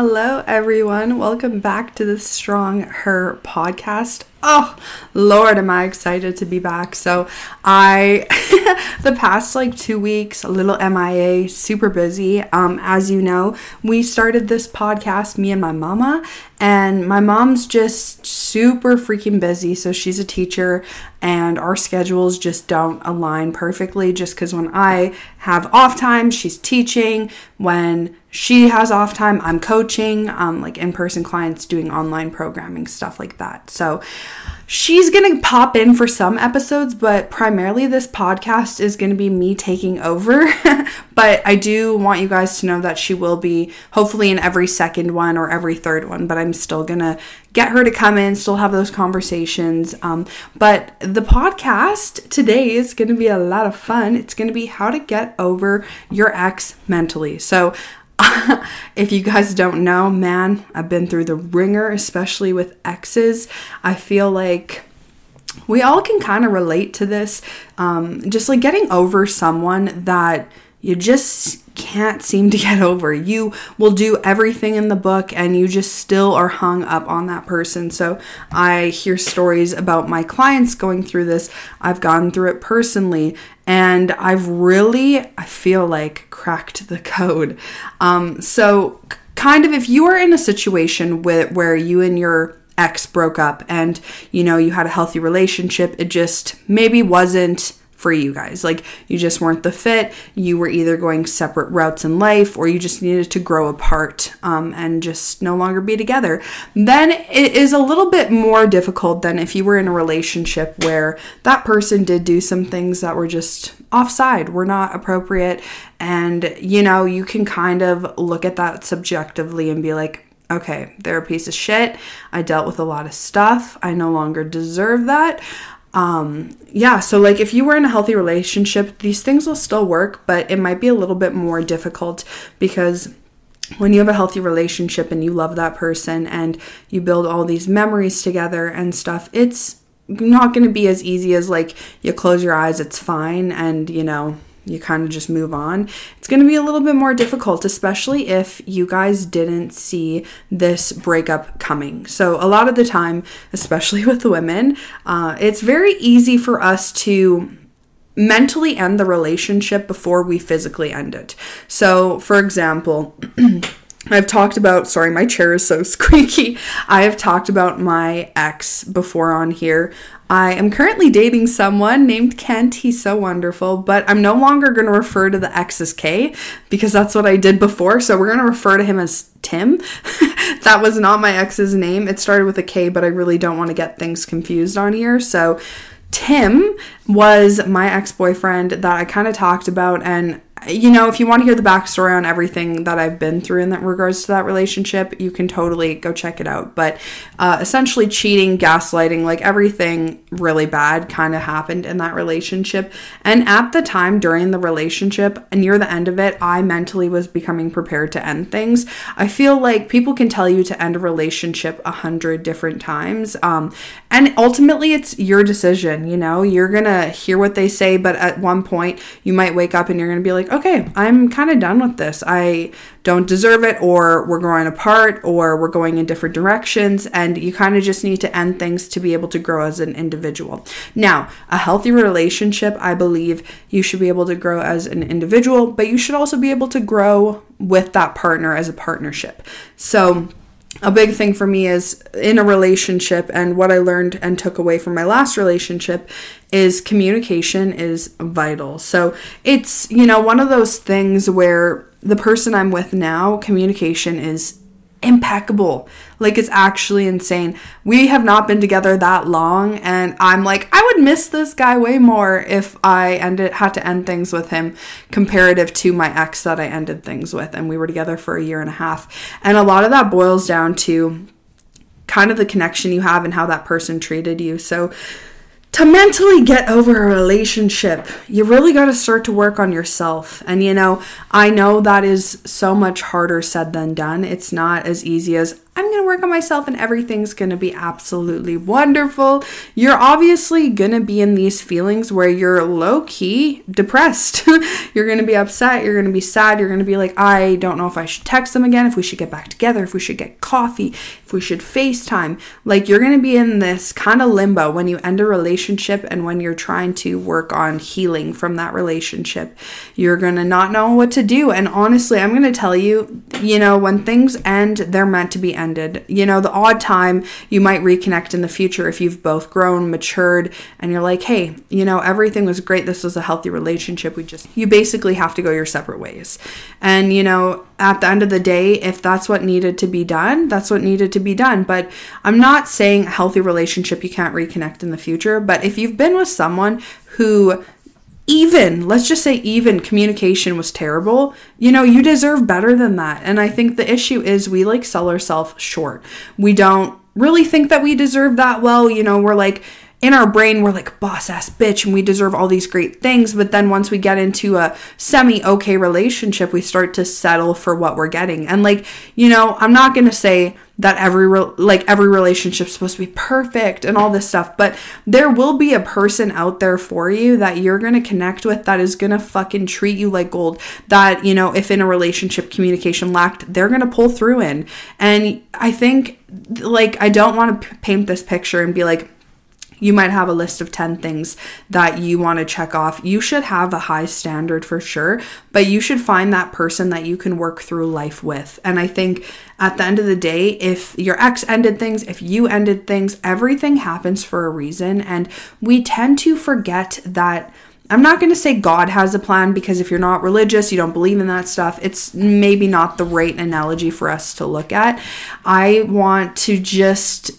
Hello, everyone. Welcome back to the Strong Her podcast. Oh, Lord, am I excited to be back. So, I, the past like two weeks, a little MIA, super busy. Um, as you know, we started this podcast, me and my mama, and my mom's just super freaking busy. So, she's a teacher, and our schedules just don't align perfectly just because when I have off time, she's teaching. When she has off time, I'm coaching, um, like in person clients doing online programming, stuff like that. So, She's going to pop in for some episodes, but primarily this podcast is going to be me taking over. but I do want you guys to know that she will be hopefully in every second one or every third one, but I'm still going to get her to come in, still have those conversations. Um, but the podcast today is going to be a lot of fun. It's going to be how to get over your ex mentally. So if you guys don't know, man, I've been through the ringer, especially with exes. I feel like we all can kind of relate to this. Um, just like getting over someone that you just can't seem to get over. You will do everything in the book and you just still are hung up on that person. So I hear stories about my clients going through this. I've gone through it personally and I've really, I feel like, cracked the code. Um, so, kind of, if you are in a situation with, where you and your ex broke up and you know you had a healthy relationship, it just maybe wasn't for you guys. Like you just weren't the fit. You were either going separate routes in life or you just needed to grow apart um, and just no longer be together. Then it is a little bit more difficult than if you were in a relationship where that person did do some things that were just offside, were not appropriate. And you know, you can kind of look at that subjectively and be like, okay, they're a piece of shit. I dealt with a lot of stuff. I no longer deserve that um yeah so like if you were in a healthy relationship these things will still work but it might be a little bit more difficult because when you have a healthy relationship and you love that person and you build all these memories together and stuff it's not going to be as easy as like you close your eyes it's fine and you know you kind of just move on. It's going to be a little bit more difficult, especially if you guys didn't see this breakup coming. So, a lot of the time, especially with women, uh, it's very easy for us to mentally end the relationship before we physically end it. So, for example, I've talked about, sorry, my chair is so squeaky. I have talked about my ex before on here. I am currently dating someone named Kent. He's so wonderful, but I'm no longer going to refer to the ex as K because that's what I did before. So we're going to refer to him as Tim. that was not my ex's name. It started with a K, but I really don't want to get things confused on here. So Tim was my ex boyfriend that I kind of talked about, and you know, if you want to hear the backstory on everything that I've been through in that regards to that relationship, you can totally go check it out. But uh, essentially, cheating, gaslighting, like everything really bad kind of happened in that relationship. And at the time during the relationship, near the end of it, I mentally was becoming prepared to end things. I feel like people can tell you to end a relationship a hundred different times, um, and ultimately, it's your decision. You know, you're gonna hear what they say, but at one point, you might wake up and you're gonna be like like, okay, I'm kind of done with this. I don't deserve it, or we're growing apart, or we're going in different directions. And you kind of just need to end things to be able to grow as an individual. Now, a healthy relationship, I believe you should be able to grow as an individual, but you should also be able to grow with that partner as a partnership. So, a big thing for me is in a relationship and what I learned and took away from my last relationship is communication is vital. So it's, you know, one of those things where the person I'm with now, communication is impeccable. Like it's actually insane. We have not been together that long and I'm like I would miss this guy way more if I ended had to end things with him comparative to my ex that I ended things with and we were together for a year and a half. And a lot of that boils down to kind of the connection you have and how that person treated you. So to mentally get over a relationship, you really got to start to work on yourself. And you know, I know that is so much harder said than done. It's not as easy as I'm going to work on myself and everything's going to be absolutely wonderful. You're obviously going to be in these feelings where you're low key depressed. you're going to be upset. You're going to be sad. You're going to be like, I don't know if I should text them again, if we should get back together, if we should get coffee, if we should FaceTime. Like, you're going to be in this kind of limbo when you end a relationship and when you're trying to work on healing from that relationship. You're going to not know what to do. And honestly, I'm going to tell you, you know, when things end, they're meant to be ended You know, the odd time you might reconnect in the future if you've both grown, matured, and you're like, hey, you know, everything was great. This was a healthy relationship. We just, you basically have to go your separate ways. And, you know, at the end of the day, if that's what needed to be done, that's what needed to be done. But I'm not saying a healthy relationship you can't reconnect in the future. But if you've been with someone who even let's just say even communication was terrible you know you deserve better than that. And i think the issue is we like sell ourselves short. We don't really think that we deserve that well you know we're like in our brain we're like boss ass bitch and we deserve all these great things. But then once we get into a semi okay relationship we start to settle for what we're getting. And like you know i'm not going to say that every re- like every relationship's supposed to be perfect and all this stuff but there will be a person out there for you that you're going to connect with that is going to fucking treat you like gold that you know if in a relationship communication lacked they're going to pull through in. And i think like i don't want to p- paint this picture and be like you might have a list of 10 things that you want to check off. You should have a high standard for sure, but you should find that person that you can work through life with. And I think at the end of the day, if your ex ended things, if you ended things, everything happens for a reason. And we tend to forget that. I'm not going to say God has a plan because if you're not religious, you don't believe in that stuff, it's maybe not the right analogy for us to look at. I want to just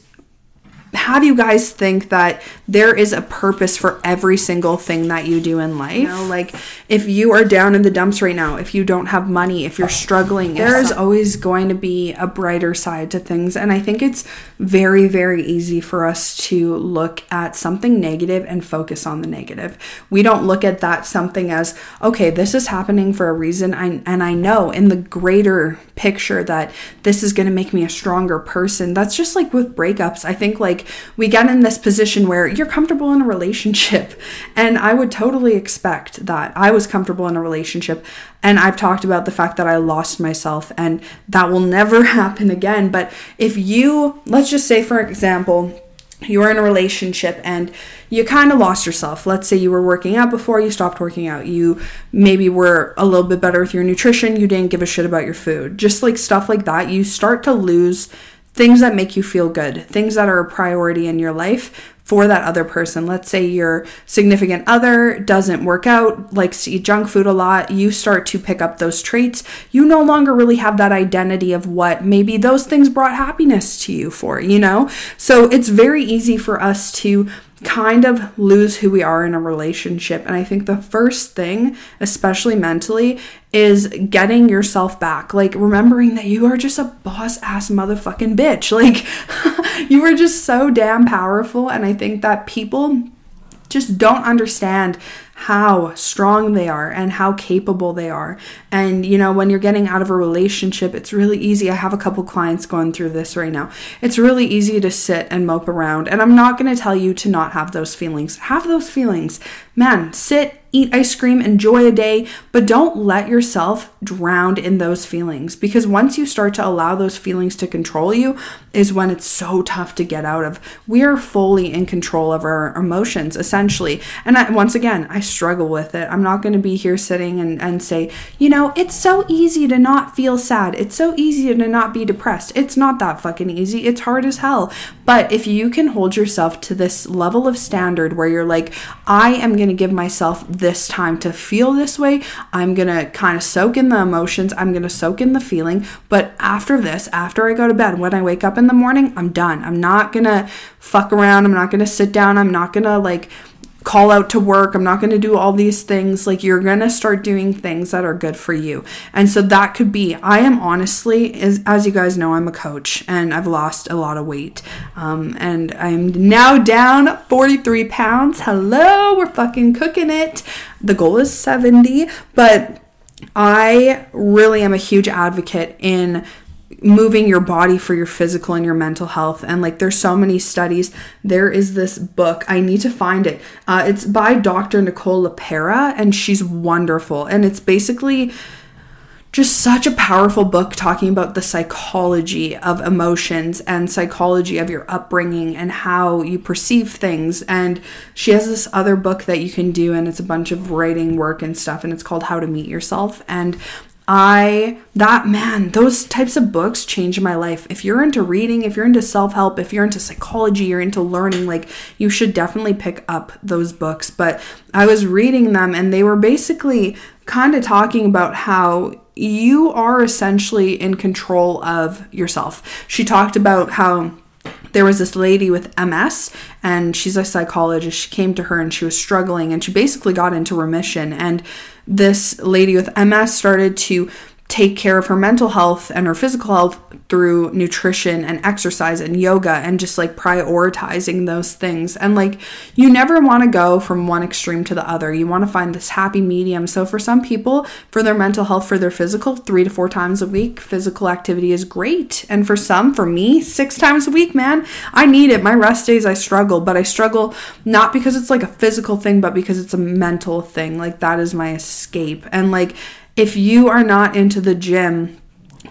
have you guys think that there is a purpose for every single thing that you do in life? You know, like if you are down in the dumps right now, if you don't have money, if you're struggling, there is always going to be a brighter side to things. And I think it's very, very easy for us to look at something negative and focus on the negative. We don't look at that something as, okay, this is happening for a reason. I, and I know in the greater picture that this is going to make me a stronger person. That's just like with breakups. I think like we get in this position where you're comfortable in a relationship. And I would totally expect that. I was comfortable in a relationship. And I've talked about the fact that I lost myself and that will never happen again. But if you, let's just say, for example, you were in a relationship and you kind of lost yourself. Let's say you were working out before you stopped working out. You maybe were a little bit better with your nutrition. You didn't give a shit about your food. Just like stuff like that, you start to lose things that make you feel good, things that are a priority in your life for that other person. Let's say your significant other doesn't work out, likes to eat junk food a lot, you start to pick up those traits. You no longer really have that identity of what maybe those things brought happiness to you for, you know? So it's very easy for us to kind of lose who we are in a relationship. And I think the first thing, especially mentally, is getting yourself back. Like remembering that you are just a boss ass motherfucking bitch. Like you are just so damn powerful. And I think that people just don't understand how strong they are and how capable they are. And you know, when you're getting out of a relationship, it's really easy. I have a couple clients going through this right now. It's really easy to sit and mope around. And I'm not going to tell you to not have those feelings. Have those feelings. Man, sit eat ice cream, enjoy a day, but don't let yourself drown in those feelings because once you start to allow those feelings to control you, is when it's so tough to get out of. We are fully in control of our emotions, essentially. And I, once again, I struggle with it. I'm not going to be here sitting and, and say, you know, it's so easy to not feel sad. It's so easy to not be depressed. It's not that fucking easy. It's hard as hell. But if you can hold yourself to this level of standard where you're like, I am going to give myself this time to feel this way. I'm going to kind of soak in the emotions. I'm going to soak in the feeling. But after this, after I go to bed, when I wake up in the morning, I'm done. I'm not going to fuck around. I'm not going to sit down. I'm not going to like call out to work. I'm not going to do all these things. Like, you're going to start doing things that are good for you. And so that could be, I am honestly, as, as you guys know, I'm a coach and I've lost a lot of weight. Um, and I'm now down 43 pounds. Hello, we're fucking cooking it. The goal is 70, but I really am a huge advocate in moving your body for your physical and your mental health. And like, there's so many studies. There is this book, I need to find it. Uh, it's by Dr. Nicole LePera, and she's wonderful. And it's basically just such a powerful book talking about the psychology of emotions and psychology of your upbringing and how you perceive things. And she has this other book that you can do, and it's a bunch of writing work and stuff, and it's called How to Meet Yourself. And I, that man, those types of books change my life. If you're into reading, if you're into self help, if you're into psychology, you're into learning, like you should definitely pick up those books. But I was reading them and they were basically kind of talking about how you are essentially in control of yourself. She talked about how there was this lady with MS and she's a psychologist. She came to her and she was struggling and she basically got into remission. And this lady with MS started to take care of her mental health and her physical health through nutrition and exercise and yoga and just like prioritizing those things. And like you never want to go from one extreme to the other. You want to find this happy medium. So for some people, for their mental health, for their physical, 3 to 4 times a week, physical activity is great. And for some, for me, 6 times a week, man, I need it. My rest days I struggle, but I struggle not because it's like a physical thing, but because it's a mental thing. Like that is my escape. And like if you are not into the gym,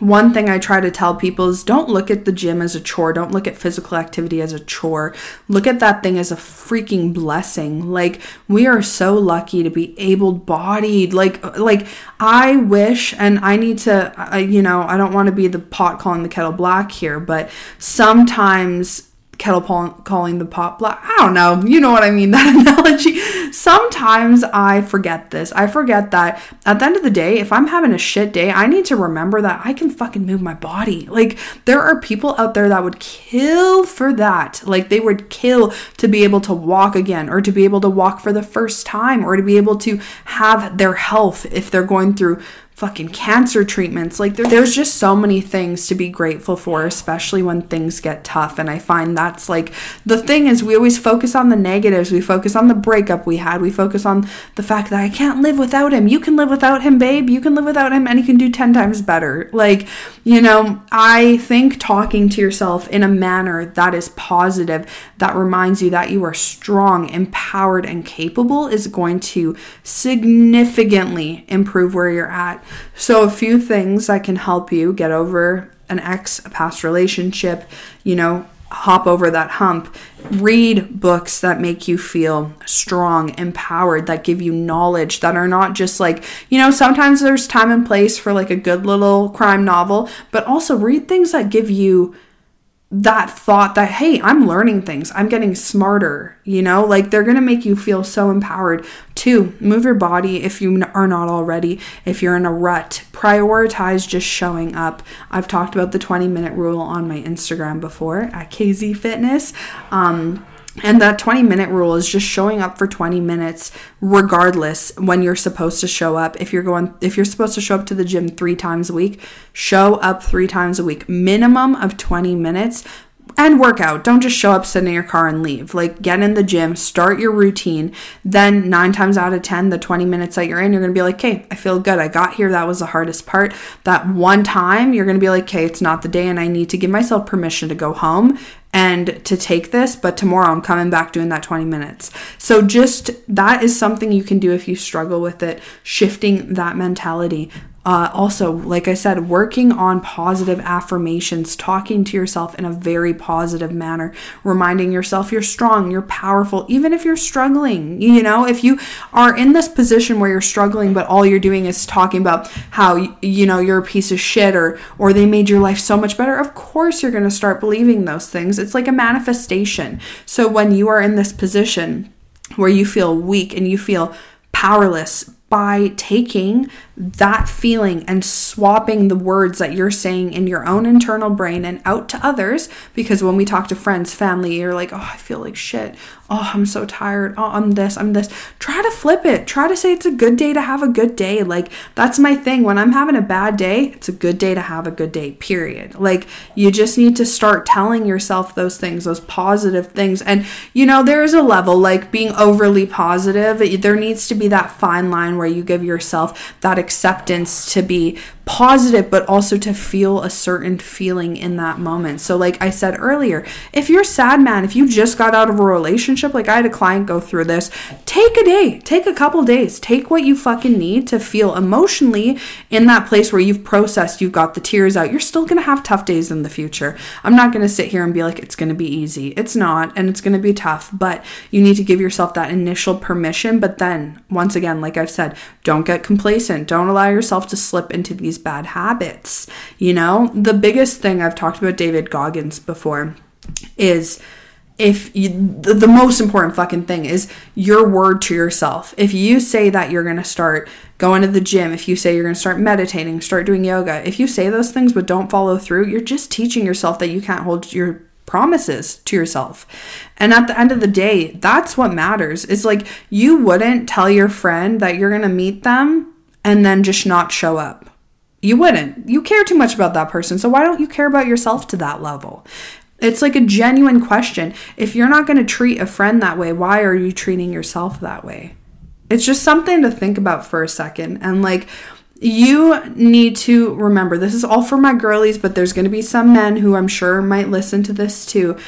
one thing I try to tell people is don't look at the gym as a chore. Don't look at physical activity as a chore. Look at that thing as a freaking blessing. Like we are so lucky to be able-bodied. Like like I wish and I need to uh, you know, I don't want to be the pot calling the kettle black here, but sometimes kettle calling the pot black. I don't know. You know what I mean? That analogy. Sometimes I forget this. I forget that at the end of the day, if I'm having a shit day, I need to remember that I can fucking move my body. Like, there are people out there that would kill for that. Like, they would kill to be able to walk again or to be able to walk for the first time or to be able to have their health if they're going through fucking cancer treatments. Like there, there's just so many things to be grateful for, especially when things get tough. And I find that's like the thing is we always focus on the negatives. We focus on the breakup we had. We focus on the fact that I can't live without him. You can live without him, babe. You can live without him and he can do 10 times better. Like, you know, I think talking to yourself in a manner that is positive, that reminds you that you are strong, empowered, and capable is going to significantly improve where you're at. So, a few things that can help you get over an ex, a past relationship, you know, hop over that hump. Read books that make you feel strong, empowered, that give you knowledge, that are not just like, you know, sometimes there's time and place for like a good little crime novel, but also read things that give you that thought that hey i'm learning things. I'm getting smarter you know? Like they're to make you feel so empowered. To move your body if you are not already. If you're in a rut prioritize just showing up. I've talked about the 20 minute rule on my instagram before at Kzeefitness. Um, and that 20 minute rule is just showing up for 20 minutes regardless when you're supposed to show up. If you're going if you're supposed to show up to the gym 3 times a week, show up 3 times a week. Minimum of 20 minutes and work out. Don't just show up, sit in your car, and leave. Like, get in the gym, start your routine. Then, nine times out of 10, the 20 minutes that you're in, you're gonna be like, okay, I feel good. I got here. That was the hardest part. That one time, you're gonna be like, okay, it's not the day, and I need to give myself permission to go home and to take this, but tomorrow I'm coming back doing that 20 minutes. So, just that is something you can do if you struggle with it, shifting that mentality. Uh, also, like I said, working on positive affirmations, talking to yourself in a very positive manner, reminding yourself you're strong, you're powerful, even if you're struggling. You know, if you are in this position where you're struggling, but all you're doing is talking about how, you know, you're a piece of shit or, or they made your life so much better, of course you're going to start believing those things. It's like a manifestation. So when you are in this position where you feel weak and you feel powerless, by taking that feeling and swapping the words that you're saying in your own internal brain and out to others. Because when we talk to friends, family, you're like, oh, I feel like shit. Oh, I'm so tired. Oh, I'm this, I'm this. Try to flip it. Try to say it's a good day to have a good day. Like, that's my thing. When I'm having a bad day, it's a good day to have a good day, period. Like, you just need to start telling yourself those things, those positive things. And, you know, there is a level, like being overly positive, there needs to be that fine line where you give yourself that acceptance to be positive, but also to feel a certain feeling in that moment. So, like I said earlier, if you're sad, man, if you just got out of a relationship, like I had a client go through this, take a day, take a couple days, take what you fucking need to feel emotionally in that place where you've processed, you've got the tears out. You're still gonna have tough days in the future. I'm not gonna sit here and be like, it's gonna be easy. It's not, and it's gonna be tough, but you need to give yourself that initial permission. But then, once again, like I've said, don't get complacent. Don't allow yourself to slip into these bad habits. You know, the biggest thing I've talked about David Goggins before is if you, the, the most important fucking thing is your word to yourself. If you say that you're going to start going to the gym, if you say you're going to start meditating, start doing yoga, if you say those things but don't follow through, you're just teaching yourself that you can't hold your promises to yourself. And at the end of the day, that's what matters. It's like you wouldn't tell your friend that you're going to meet them and then just not show up. You wouldn't. You care too much about that person. So why don't you care about yourself to that level? It's like a genuine question. If you're not going to treat a friend that way, why are you treating yourself that way? It's just something to think about for a second. And like, you need to remember this is all for my girlies, but there's going to be some men who I'm sure might listen to this too.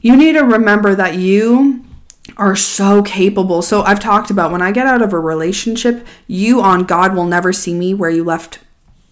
You need to remember that you are so capable. So I've talked about when I get out of a relationship, you on God will never see me where you left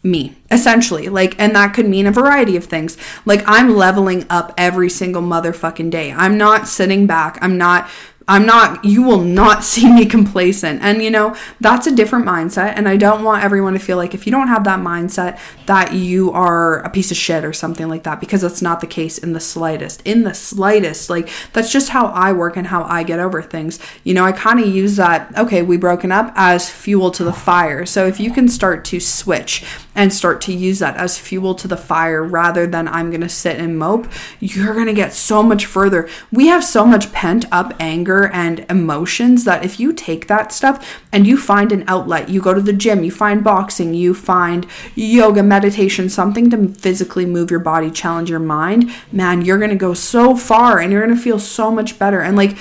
me essentially. Like and that could mean a variety of things. Like i'm leveling up every single motherfucking day. I'm not sitting back. I'm not I'm not, you will not see me complacent. And you know, that's a different mindset. And I don't want everyone to feel like if you don't have that mindset, that you are a piece of shit or something like that, because that's not the case in the slightest. In the slightest. Like, that's just how I work and how I get over things. You know, I kind of use that, okay, we broken up as fuel to the fire. So if you can start to switch and start to use that as fuel to the fire rather than I'm going to sit and mope, you're going to get so much further. We have so much pent up anger and emotions that if you take that stuff and you find an outlet, you go to the gym, you find boxing, you find yoga, meditation, something to physically move your body, challenge your mind, man, you're going to go so far and you're going to feel so much better. And like,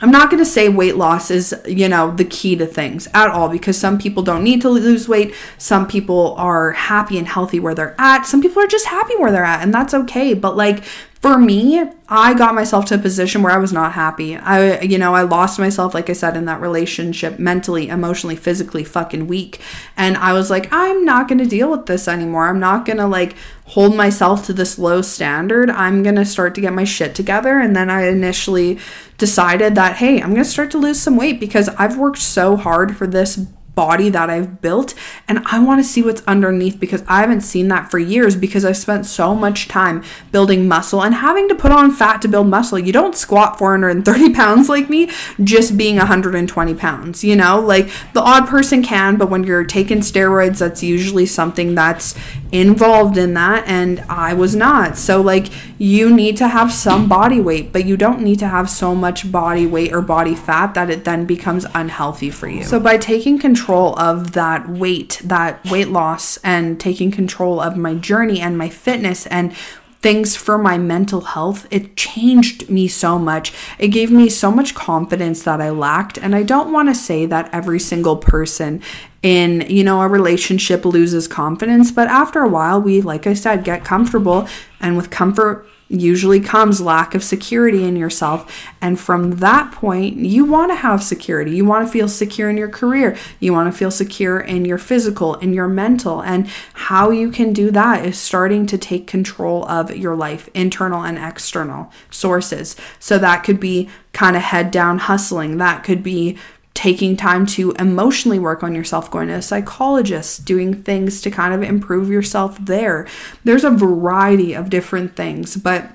I'm not going to say weight loss is, you know, the key to things at all because some people don't need to lose weight. Some people are happy and healthy where they're at. Some people are just happy where they're at, and that's okay. But like for me, I got myself to a position where I was not happy. I, you know, I lost myself, like I said, in that relationship, mentally, emotionally, physically, fucking weak. And I was like, I'm not gonna deal with this anymore. I'm not gonna like hold myself to this low standard. I'm gonna start to get my shit together. And then I initially decided that, hey, I'm gonna start to lose some weight because I've worked so hard for this body that I've built and I want to see what's underneath because I haven't seen that for years because I've spent so much time building muscle and having to put on fat to build muscle. You don't squat 430 pounds like me just being 120 pounds, you know? Like the odd person can, but when you're taking steroids, that's usually something that's involved in that and I was not. So like you need to have some body weight, but you don't need to have so much body weight or body fat that it then becomes unhealthy for you. So by taking control control of that weight, that weight loss, and taking control of my journey and my fitness and things for my mental health, it changed me so much. It gave me so much confidence that I lacked. And I don't want to say that every single person in, you know, a relationship loses confidence, but after a while, we, like I said, get comfortable. And with comfort, usually comes lack of security in yourself. And from that point, you want to have security. You want to feel secure in your career. You want to feel secure in your physical, in your mental. And how you can do that is starting to take control of your life, internal and external sources. So that could be kind of head down hustling. That could be taking time to emotionally work on yourself, going to a psychologist, doing things to kind of improve yourself there. There's a variety of different things, but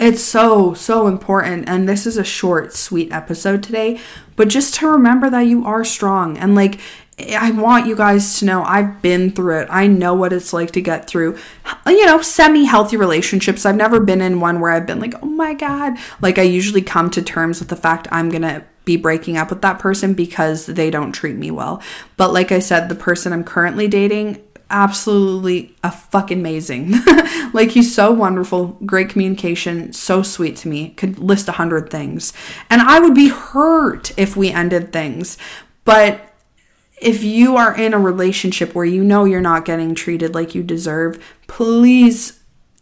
it's so, so important. And this is a short, sweet episode today, but just to remember that you are strong and like, I want you guys to know I've been through it. I know what it's like to get through, you know, semi healthy relationships. I've never been in one where I've been like, oh my God. Like, I usually come to terms with the fact I'm going to be breaking up with that person because they don't treat me well. But like I said, the person I'm currently dating, absolutely a fucking amazing. like he's so wonderful, great communication, so sweet to me. Could list a hundred things. And I would be hurt if we ended things. But if you are in a relationship where you know you're not getting treated like you deserve, please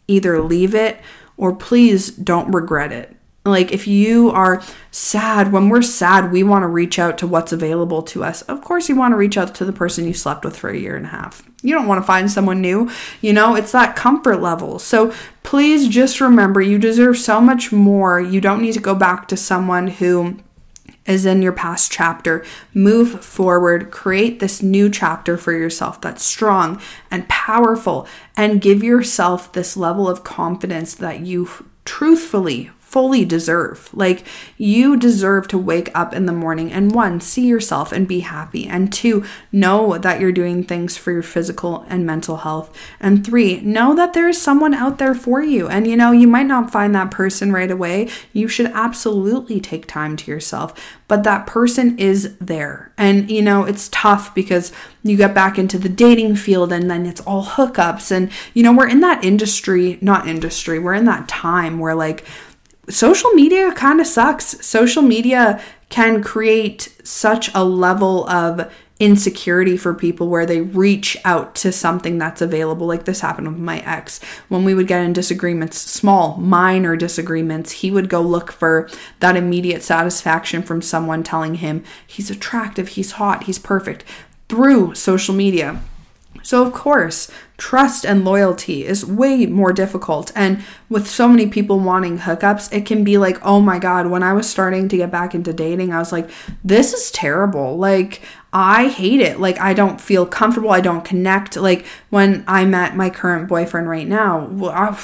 either leave it or please don't regret it. Like, if you are sad, when we're sad, we want to reach out to what's available to us. Of course, you want to reach out to the person you slept with for a year and a half. You don't want to find someone new. You know, it's that comfort level. So please just remember you deserve so much more. You don't need to go back to someone who is in your past chapter. Move forward, create this new chapter for yourself that's strong and powerful, and give yourself this level of confidence that you truthfully fully deserve. Like, you deserve to wake up in the morning and one, see yourself and be happy, and two, know that you're doing things for your physical and mental health, and three, know that there is someone out there for you. And you know, you might not find that person right away. You should absolutely take time to yourself, but that person is there. And you know, it's tough because you get back into the dating field and then it's all hookups. And you know, we're in that industry, not industry, we're in that time where like, social media kind of sucks. Social media can create such a level of insecurity for people where they reach out to something that's available. Like this happened with my ex. When we would get in disagreements, small, minor disagreements, he would go look for that immediate satisfaction from someone telling him he's attractive, he's hot, he's perfect through social media. So, of course, trust and loyalty is way more difficult. And with so many people wanting hookups, it can be like, oh my God, when I was starting to get back into dating, I was like, this is terrible. Like, I hate it. Like, I don't feel comfortable. I don't connect. Like, when I met my current boyfriend right now, I'm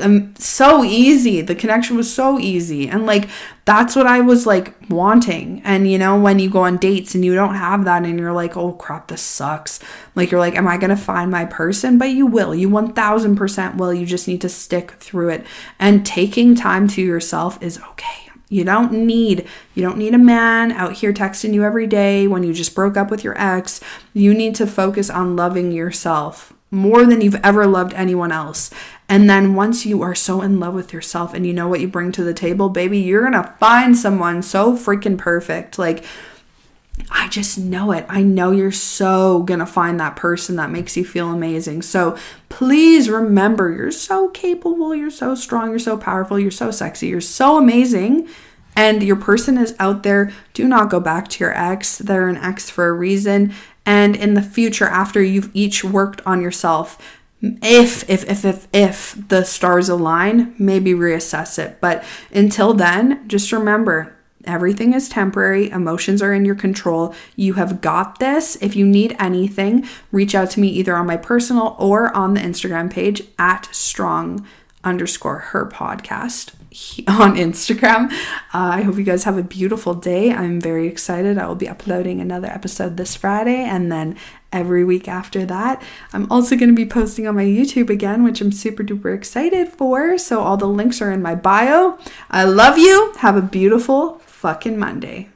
um, so easy. The connection was so easy. And like, that's what I was like wanting. And you know, when you go on dates and you don't have that and you're like, oh crap, this sucks. Like, you're like, am I going to find my person? But you will. You 1000% will. You just need to stick through it. And taking time to yourself is okay. You don't need you don't need a man out here texting you every day when you just broke up with your ex. You need to focus on loving yourself more than you've ever loved anyone else. And then once you are so in love with yourself and you know what you bring to the table, baby, you're going to find someone so freaking perfect. Like I just know it. I know you're so to find that person that makes you feel amazing. So please remember you're so capable, you're so strong, you're so powerful, you're so sexy, you're so amazing. And your person is out there. Do not go back to your ex. They're an ex for a reason. And in the future, after you've each worked on yourself, if if if if if the stars align maybe reassess it but until then just remember Everything is temporary. Emotions are in your control. You have got this. If you need anything, reach out to me either on my personal or on the Instagram page at strong underscore her podcast on Instagram. Uh, I hope you guys have a beautiful day. I'm very excited. I will be uploading another episode this Friday and then every week after that. I'm also going to be posting on my YouTube again, which I'm super duper excited for. So all the links are in my bio. I love you. Have a beautiful fucking Monday.